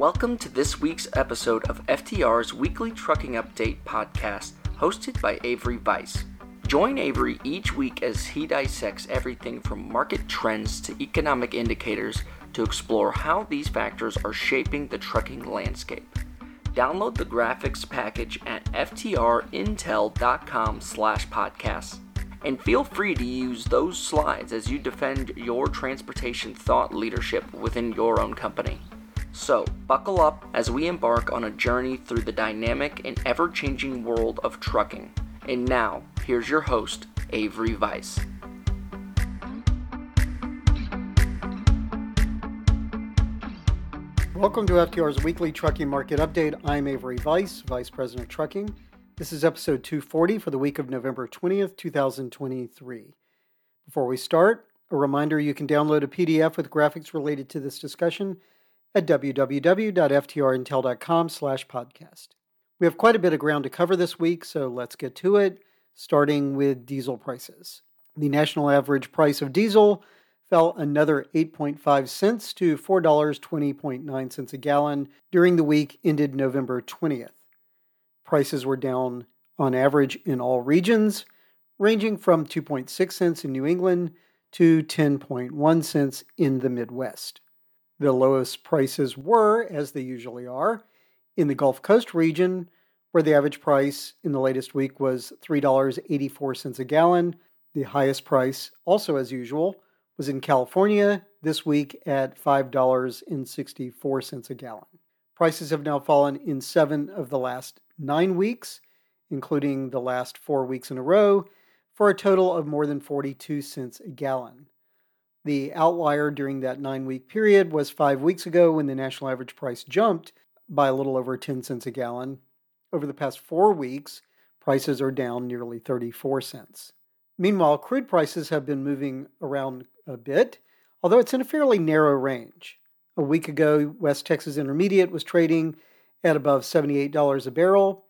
Welcome to this week's episode of FTR's weekly trucking update podcast, hosted by Avery Vise. Join Avery each week as he dissects everything from market trends to economic indicators to explore how these factors are shaping the trucking landscape. Download the graphics package at ftrintel.com slash podcasts. And feel free to use those slides as you defend your transportation thought leadership within your own company. So, buckle up as we embark on a journey through the dynamic and ever changing world of trucking. And now, here's your host, Avery Vise. Welcome to FTR's weekly trucking market update. I'm Avery Vise, Vice President of Trucking. This is episode 240 for the week of November 20th, 2023. Before we start, a reminder you can download a PDF with graphics related to this discussion at www.ftrintel.com slash podcast. We have quite a bit of ground to cover this week, so let's get to it, starting with diesel prices. The national average price of diesel fell another 8.5 cents to $4.20.9 a gallon during the week ended November 20th. Prices were down on average in all regions, ranging from 2.6 cents in New England to 10.1 cents in the Midwest. The lowest prices were, as they usually are, in the Gulf Coast region, where the average price in the latest week was $3.84 a gallon. The highest price, also as usual, was in California this week at $5.64 a gallon. Prices have now fallen in seven of the last nine weeks, including the last four weeks in a row, for a total of more than 42 cents a gallon. The outlier during that nine week period was five weeks ago when the national average price jumped by a little over 10 cents a gallon. Over the past four weeks, prices are down nearly 34 cents. Meanwhile, crude prices have been moving around a bit, although it's in a fairly narrow range. A week ago, West Texas Intermediate was trading at above $78 a barrel.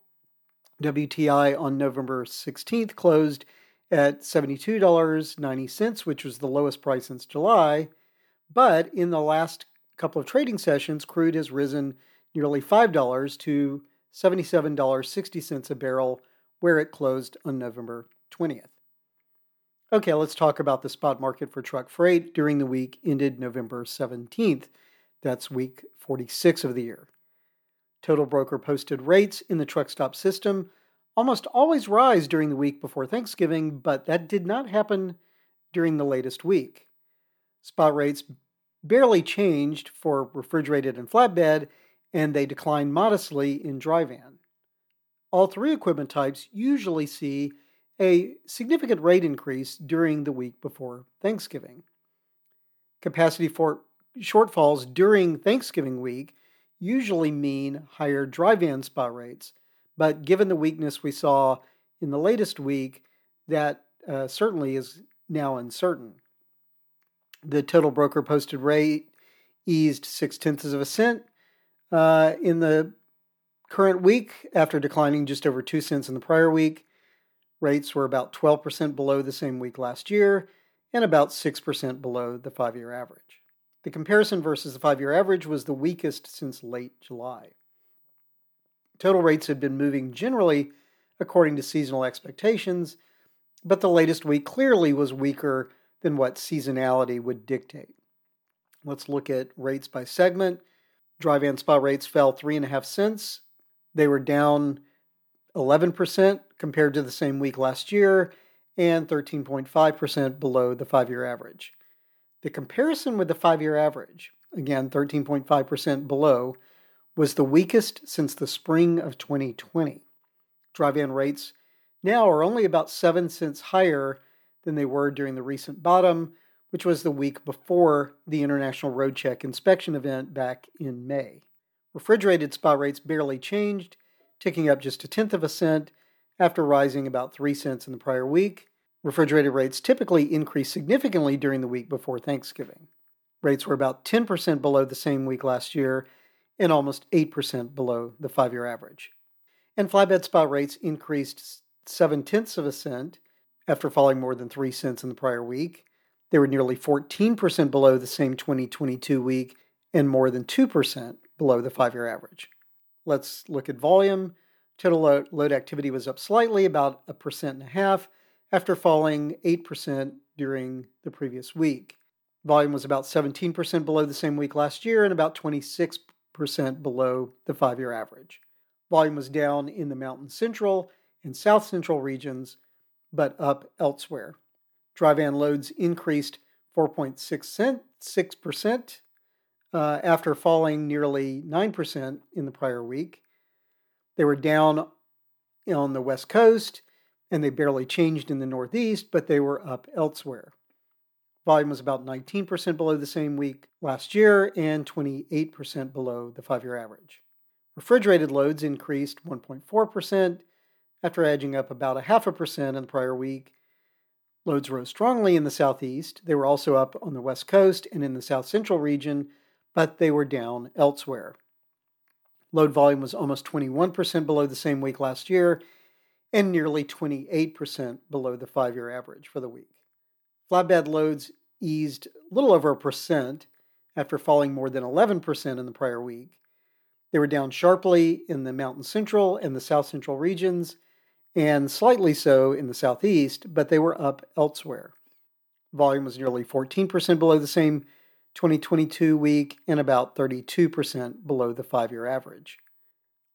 WTI on November 16th closed at $72.90, which was the lowest price since July. But in the last couple of trading sessions, crude has risen nearly $5 to $77.60 a barrel, where it closed on November 20th. Okay, let's talk about the spot market for truck freight during the week ended November 17th. That's week 46 of the year. Total broker posted rates in the Truckstop system almost always rise during the week before Thanksgiving, but that did not happen during the latest week. Spot rates barely changed for refrigerated and flatbed, and they declined modestly in dry van. All three equipment types usually see a significant rate increase during the week before Thanksgiving. Capacity for shortfalls during Thanksgiving week usually mean higher dry van spot rates, but given the weakness we saw in the latest week, that uh, certainly is now uncertain. The total broker posted rate eased six tenths of a cent uh, in the current week after declining just over two cents in the prior week. Rates were about 12% below the same week last year and about 6% below the five year average. The comparison versus the five year average was the weakest since late July. Total rates had been moving generally according to seasonal expectations, but the latest week clearly was weaker than what seasonality would dictate. Let's look at rates by segment. Dry van spot rates fell 3.5 cents. They were down 11% compared to the same week last year and 13.5% below the five year average. The comparison with the five year average, again 13.5% below, was the weakest since the spring of 2020. Dry van rates now are only about 7 cents higher than they were during the recent bottom, which was the week before the International Roadcheck inspection event back in May. Refrigerated spot rates barely changed ticking up just a tenth of a cent after rising about 3 cents in the prior week. Refrigerated rates typically increase significantly during the week before Thanksgiving. Rates were about 10% below the same week last year and almost 8% below the five year average. And flatbed spot rates increased 7 tenths of a cent after falling more than 3 cents in the prior week. They were nearly 14% below the same 2022 week and more than 2% below the five year average. Let's look at volume. Total load, load activity was up slightly, about a percent and a half, after falling 8% during the previous week. Volume was about 17% below the same week last year and about 26% below the five year average. Volume was down in the Mountain Central and South Central regions, but up elsewhere. Dry van loads increased 4.6% uh, after falling nearly 9% in the prior week. They were down on the West Coast and they barely changed in the Northeast, but they were up elsewhere. Volume was about 19% below the same week last year and 28% below the five year average. Refrigerated loads increased 1.4% after edging up about a half a percent in the prior week. Loads rose strongly in the southeast. They were also up on the west coast and in the south central region, but they were down elsewhere. Load volume was almost 21% below the same week last year and nearly 28% below the five year average for the week. Flatbed loads eased a little over a percent after falling more than 11% in the prior week. They were down sharply in the Mountain Central and the South Central regions, and slightly so in the Southeast, but they were up elsewhere. Volume was nearly 14% below the same 2022 week and about 32% below the five year average.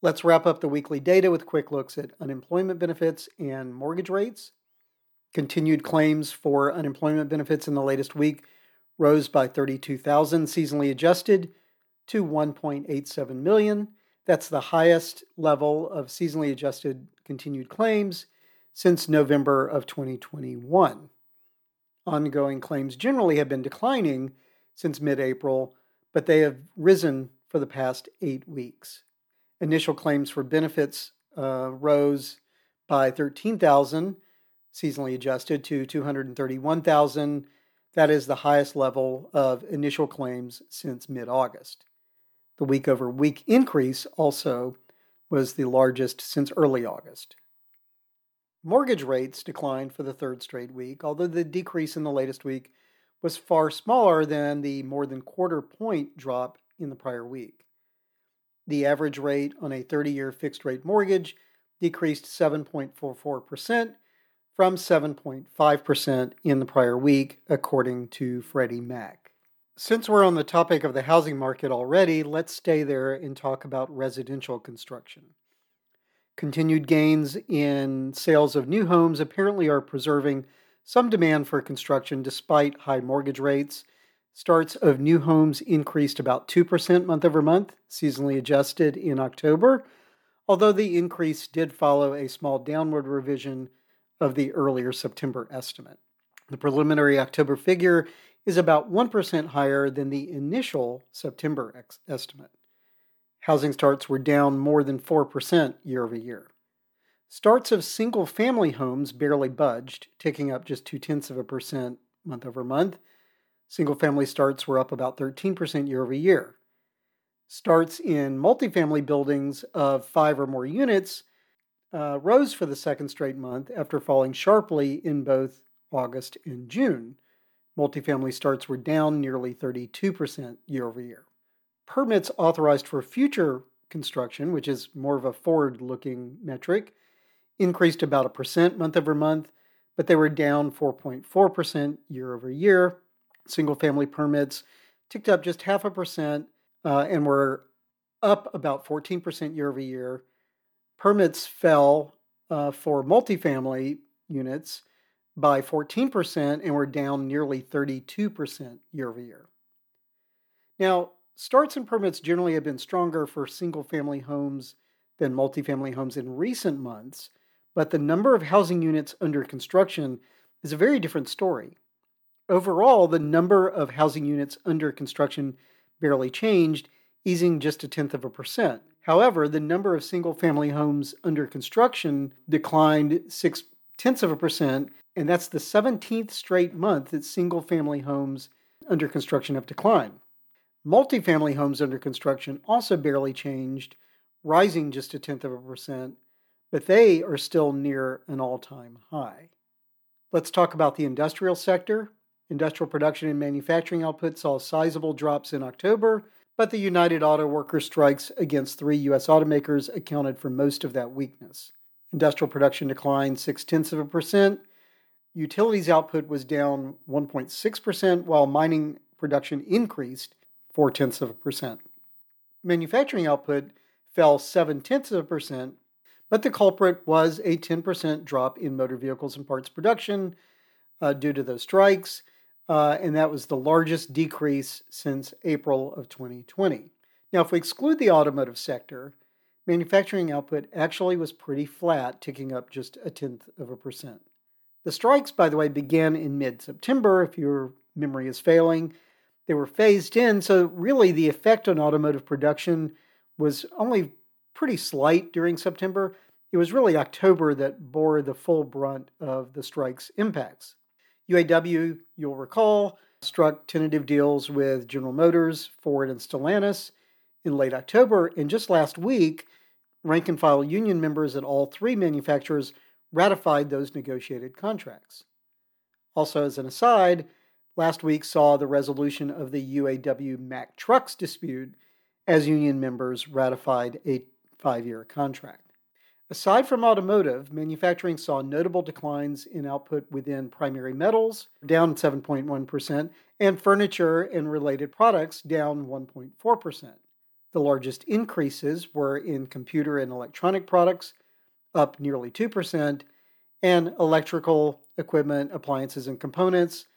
Let's wrap up the weekly data with quick looks at unemployment benefits and mortgage rates. Continued claims for unemployment benefits in the latest week rose by 32,000 seasonally adjusted to 1.87 million. That's the highest level of seasonally adjusted continued claims since November of 2021. Ongoing claims generally have been declining since mid April, but they have risen for the past eight weeks. Initial claims for benefits uh, rose by 13,000 seasonally adjusted to 231,000. That is the highest level of initial claims since mid August. The week over week increase also was the largest since early August. Mortgage rates declined for the third straight week, although the decrease in the latest week was far smaller than the more than quarter point drop in the prior week. The average rate on a 30 year fixed rate mortgage decreased 7.44% from 7.5% in the prior week, according to Freddie Mac. Since we're on the topic of the housing market already, let's stay there and talk about residential construction. Continued gains in sales of new homes apparently are preserving some demand for construction despite high mortgage rates. Starts of new homes increased about 2% month over month, seasonally adjusted in October, although the increase did follow a small downward revision of the earlier September estimate. The preliminary October figure is about 1% higher than the initial September ex- estimate. Housing starts were down more than 4% year over year. Starts of single family homes barely budged, ticking up just two tenths of a percent month over month. Single family starts were up about 13% year over year. Starts in multifamily buildings of five or more units uh, rose for the second straight month after falling sharply in both August and June. Multifamily starts were down nearly 32% year over year. Permits authorized for future construction, which is more of a forward looking metric, increased about a percent month over month, but they were down 4.4% year over year. Single family permits ticked up just half a percent uh, and were up about 14% year over year permits fell uh, for multifamily units by 14% and were down nearly 32% year over year. Now, starts and permits generally have been stronger for single family homes than multifamily homes in recent months, but the number of housing units under construction is a very different story. Overall, the number of housing units under construction barely changed, easing just a tenth of a percent. However, the number of single family homes under construction declined six tenths of a percent, and that's the 17th straight month that single family homes under construction have declined. Multifamily homes under construction also barely changed, rising just a tenth of a percent, but they are still near an all time high. Let's talk about the industrial sector. Industrial production and manufacturing output saw sizable drops in October, but the United Auto Workers strikes against three U.S. automakers accounted for most of that weakness. Industrial production declined six tenths of a percent. Utilities output was down 1.6%, while mining production increased four tenths of a percent. Manufacturing output fell seven tenths of a percent, but the culprit was a 10% drop in motor vehicles and parts production uh, due to those strikes uh, and that was the largest decrease since April of 2020. Now, if we exclude the automotive sector, manufacturing output actually was pretty flat, ticking up just a tenth of a percent. The strikes, by the way, began in mid September, if your memory is failing. They were phased in, so really the effect on automotive production was only pretty slight during September. It was really October that bore the full brunt of the strike's impacts. UAW, you'll recall, struck tentative deals with General Motors, Ford, and Stellantis in late October. And just last week, rank and file union members at all three manufacturers ratified those negotiated contracts. Also, as an aside, last week saw the resolution of the UAW Mack Trucks dispute as union members ratified a five year contract. Aside from automotive, manufacturing saw notable declines in output within primary metals, down 7.1%, and furniture and related products, down 1.4%. The largest increases were in computer and electronic products, up nearly 2%, and electrical equipment, appliances, and components,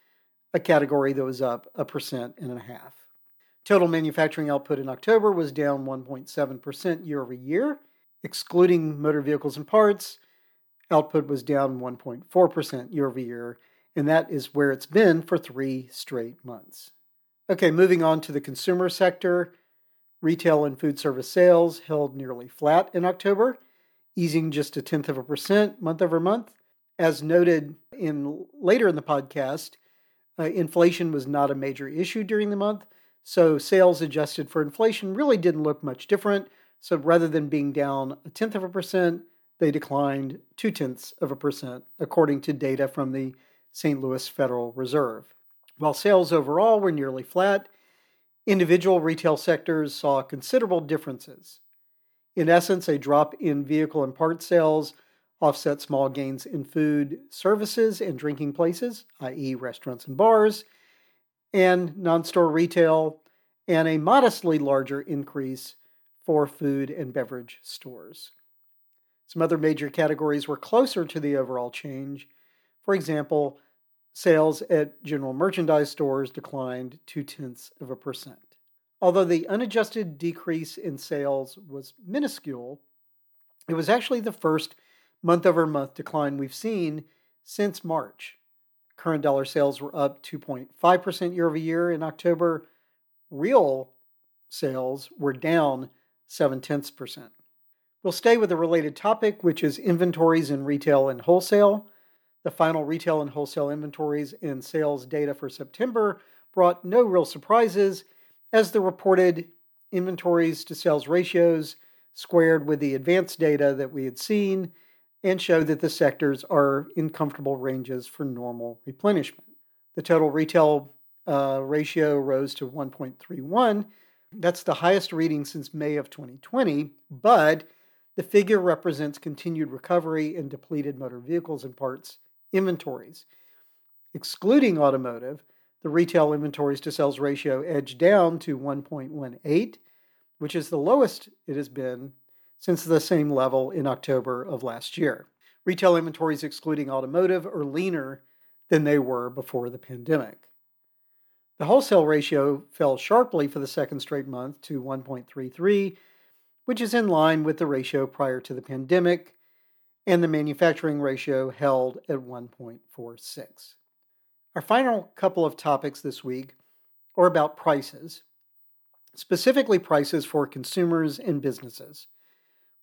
a category that was up a percent and a half. Total manufacturing output in October was down 1.7% year over year Excluding motor vehicles and parts, output was down 1.4% year over year, and that is where it's been for three straight months. Okay, moving on to the consumer sector. Retail and food service sales held nearly flat in October, easing just a tenth of a percent month over month. As noted in later in the podcast, uh, inflation was not a major issue during the month, so sales adjusted for inflation really didn't look much different so rather than being down a tenth of a percent, they declined two tenths of a percent, according to data from the St. Louis Federal Reserve. While sales overall were nearly flat, individual retail sectors saw considerable differences. In essence, a drop in vehicle and parts sales offset small gains in food services and drinking places, i.e., restaurants and bars, and non store retail, and a modestly larger increase for food and beverage stores. Some other major categories were closer to the overall change. For example, sales at general merchandise stores declined two tenths of a percent. Although the unadjusted decrease in sales was minuscule, it was actually the first month over month decline we've seen since March. Current dollar sales were up 2.5% year over year in October. Real sales were down 7 tenths percent. We'll stay with a related topic, which is inventories in retail and wholesale. The final retail and wholesale inventories and sales data for September brought no real surprises, as the reported inventories to sales ratios squared with the advanced data that we had seen and showed that the sectors are in comfortable ranges for normal replenishment. The total retail uh, ratio rose to 1.31 that's the highest reading since May of 2020, but the figure represents continued recovery in depleted motor vehicles and parts inventories. Excluding automotive, the retail inventories to sales ratio edged down to 1.18, which is the lowest it has been since the same level in October of last year. Retail inventories excluding automotive are leaner than they were before the pandemic. The wholesale ratio fell sharply for the second straight month to 1.33, which is in line with the ratio prior to the pandemic, and the manufacturing ratio held at 1.46. Our final couple of topics this week are about prices, specifically prices for consumers and businesses.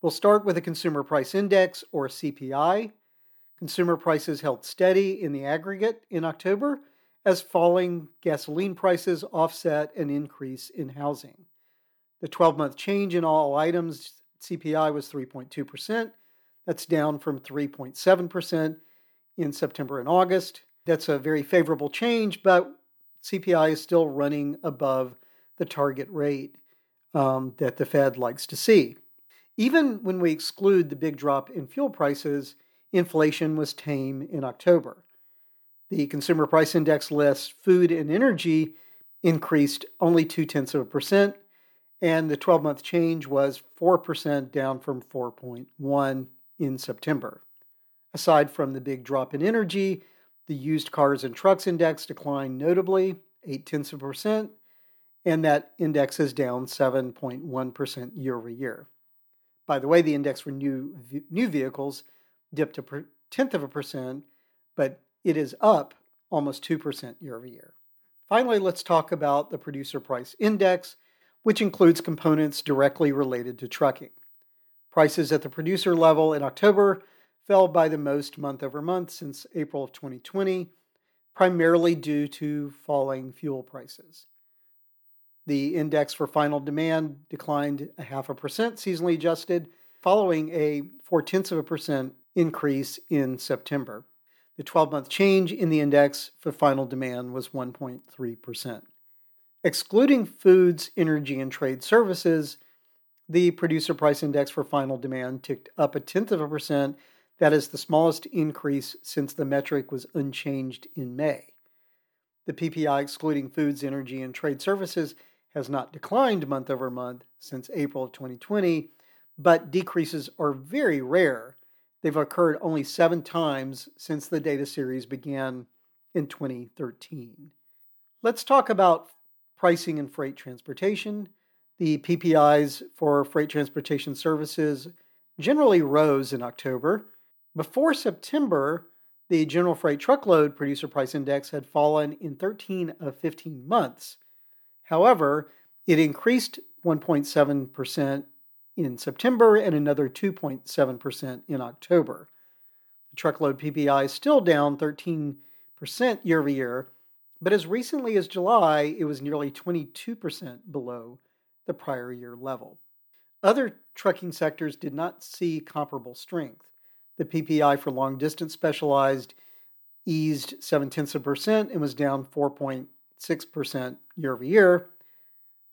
We'll start with the Consumer Price Index, or CPI. Consumer prices held steady in the aggregate in October as falling gasoline prices offset an increase in housing. The 12 month change in all items CPI was 3.2%. That's down from 3.7% in September and August. That's a very favorable change, but CPI is still running above the target rate. um, that the Fed likes to see. Even when we exclude the big drop in fuel prices, inflation was tame in October. The Consumer Price Index lists food and energy increased only two tenths of a percent, and the 12 month change was 4% down from 4.1 in September. Aside from the big drop in energy, the used cars and trucks index declined notably, 8 tenths of a percent, and that index is down 7.1% year over year. By the way, the index for new, new vehicles dipped a per, tenth of a percent, but it is up almost 2% year over year. Finally, let's talk about the producer price index, which includes components directly related to trucking. Prices at the producer level in October fell by the most month over month since April of 2020, primarily due to falling fuel prices. The index for final demand declined a half a percent seasonally adjusted, following a four tenths of a percent increase in September. The 12 month change in the index for final demand was 1.3%. Excluding foods, energy, and trade services, the producer price index for final demand ticked up a tenth of a percent. That is the smallest increase since the metric was unchanged in May. The PPI, excluding foods, energy, and trade services, has not declined month over month since April of 2020, but decreases are very rare. They've occurred only seven times since the data series began in 2013. Let's talk about pricing and freight transportation. The PPIs for freight transportation services generally rose in October. Before September, the general freight truckload producer price index had fallen in 13 of 15 months. However, it increased 1.7% in September and another 2.7% in October. The truckload PPI is still down 13% year over year, but as recently as July, it was nearly 22% below the prior year level. Other trucking sectors did not see comparable strength. The PPI for long distance specialized eased 7 tenths of percent and was down 4.8 6% year over year.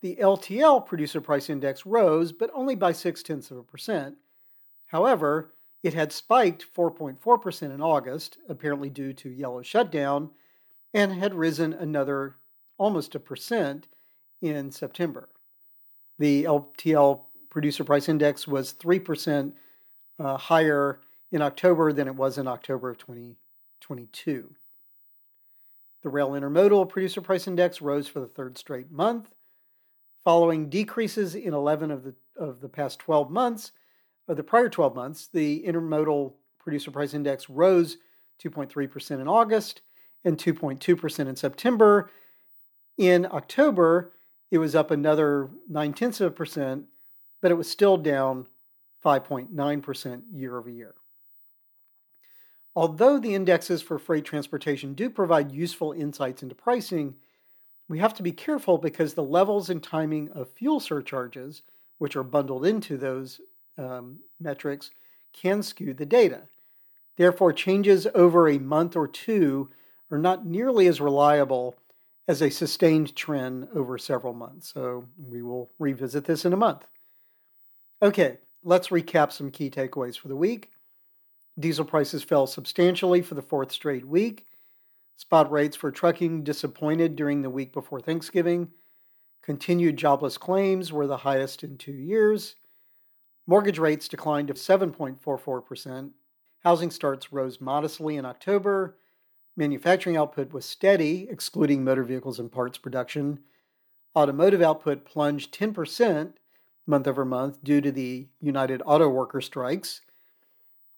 The LTL producer price index rose, but only by 6 tenths of a percent. However, it had spiked 4.4% in August, apparently due to yellow shutdown, and had risen another almost a percent in September. The LTL producer price index was 3% uh, higher in October than it was in October of 2022. The rail intermodal producer price index rose for the third straight month, following decreases in 11 of the of the past 12 months. Of the prior 12 months, the intermodal producer price index rose 2.3% in August and 2.2% in September. In October, it was up another 9 tenths of a percent, but it was still down 5.9% year over year. Although the indexes for freight transportation do provide useful insights into pricing, we have to be careful because the levels and timing of fuel surcharges, which are bundled into those um, metrics, can skew the data. Therefore, changes over a month or two are not nearly as reliable as a sustained trend over several months. So we will revisit this in a month. Okay, let's recap some key takeaways for the week. Diesel prices fell substantially for the fourth straight week. Spot rates for trucking disappointed during the week before Thanksgiving. Continued jobless claims were the highest in two years. Mortgage rates declined to 7.44%. Housing starts rose modestly in October. Manufacturing output was steady, excluding motor vehicles and parts production. Automotive output plunged 10% month over month due to the United Auto Worker strikes.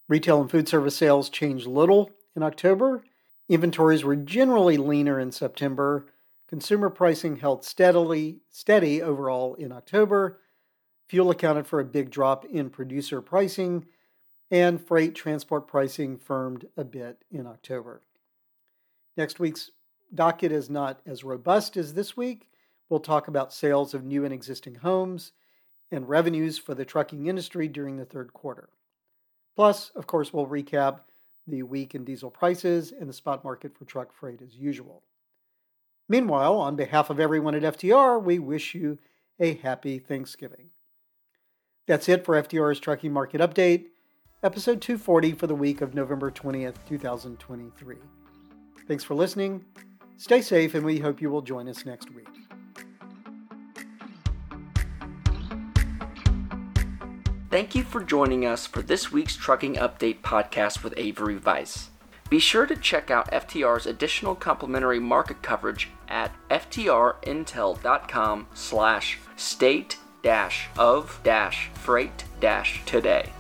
Retail and food service sales changed little in October. Inventories were generally leaner in September. Consumer pricing held steadily steady overall in October. Fuel accounted for a big drop in producer pricing, and freight transport pricing firmed a bit in October. Next week's docket is not as robust as this week. We'll talk about sales of new and existing homes and revenues for the trucking industry during the third quarter. Plus, of course, we'll recap the week in diesel prices and the spot market for truck freight as usual. Meanwhile, on behalf of everyone at FTR, we wish you a happy Thanksgiving. That's it for FTR's Trucking Market Update, episode 240 for the week of November 20th, 2023. Thanks for listening. Stay safe, and we hope you will join us next week. Thank you for joining us for this week's Trucking Update podcast with Avery Vise. Be sure to check out FTR's additional complimentary market coverage at ftrintel.com slash state dash of dash freight dash today.